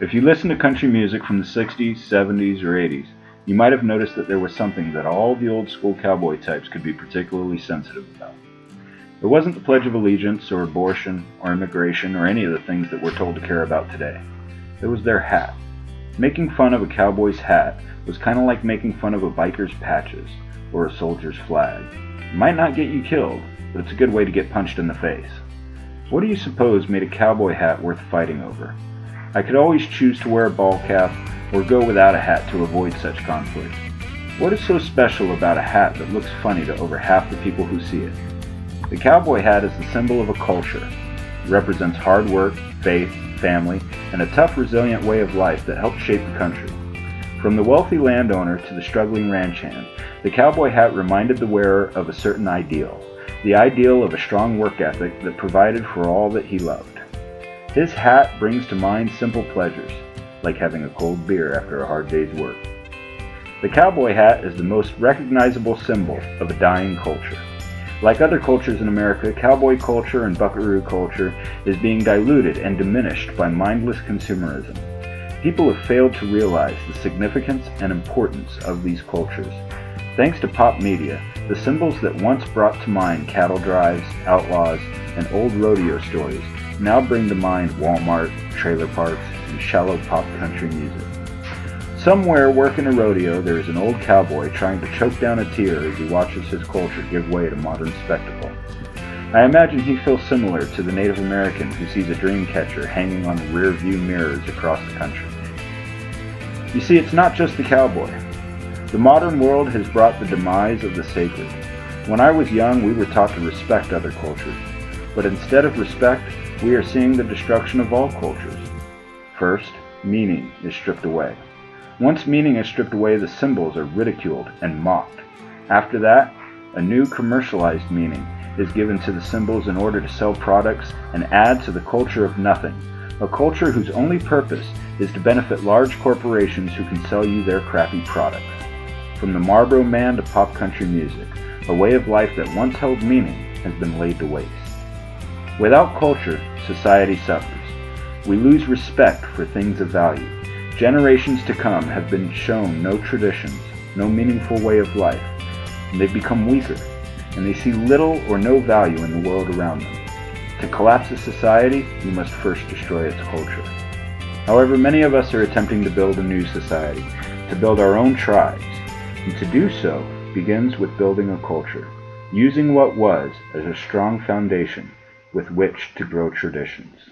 If you listen to country music from the 60s, 70s, or 80s, you might have noticed that there was something that all the old school cowboy types could be particularly sensitive about. It wasn't the Pledge of Allegiance, or abortion, or immigration, or any of the things that we're told to care about today. It was their hat. Making fun of a cowboy's hat was kind of like making fun of a biker's patches or a soldier's flag. It might not get you killed, but it's a good way to get punched in the face. What do you suppose made a cowboy hat worth fighting over? I could always choose to wear a ball cap or go without a hat to avoid such conflict. What is so special about a hat that looks funny to over half the people who see it? The cowboy hat is the symbol of a culture. It represents hard work, faith, family, and a tough, resilient way of life that helped shape the country. From the wealthy landowner to the struggling ranch hand, the cowboy hat reminded the wearer of a certain ideal, the ideal of a strong work ethic that provided for all that he loved. His hat brings to mind simple pleasures, like having a cold beer after a hard day's work. The cowboy hat is the most recognizable symbol of a dying culture. Like other cultures in America, cowboy culture and buckaroo culture is being diluted and diminished by mindless consumerism. People have failed to realize the significance and importance of these cultures. Thanks to pop media, the symbols that once brought to mind cattle drives, outlaws, and old rodeo stories now bring to mind Walmart, trailer parks, and shallow pop country music. Somewhere working a rodeo, there is an old cowboy trying to choke down a tear as he watches his culture give way to modern spectacle. I imagine he feels similar to the Native American who sees a dream catcher hanging on rear view mirrors across the country. You see, it's not just the cowboy. The modern world has brought the demise of the sacred. When I was young, we were taught to respect other cultures. But instead of respect, we are seeing the destruction of all cultures. First, meaning is stripped away. Once meaning is stripped away, the symbols are ridiculed and mocked. After that, a new commercialized meaning is given to the symbols in order to sell products and add to the culture of nothing, a culture whose only purpose is to benefit large corporations who can sell you their crappy products. From the Marlboro Man to pop country music, a way of life that once held meaning has been laid to waste. Without culture, society suffers. We lose respect for things of value. Generations to come have been shown no traditions, no meaningful way of life, and they've become weaker, and they see little or no value in the world around them. To collapse a society, you must first destroy its culture. However, many of us are attempting to build a new society, to build our own tribes, and to do so begins with building a culture, using what was as a strong foundation with which to grow traditions.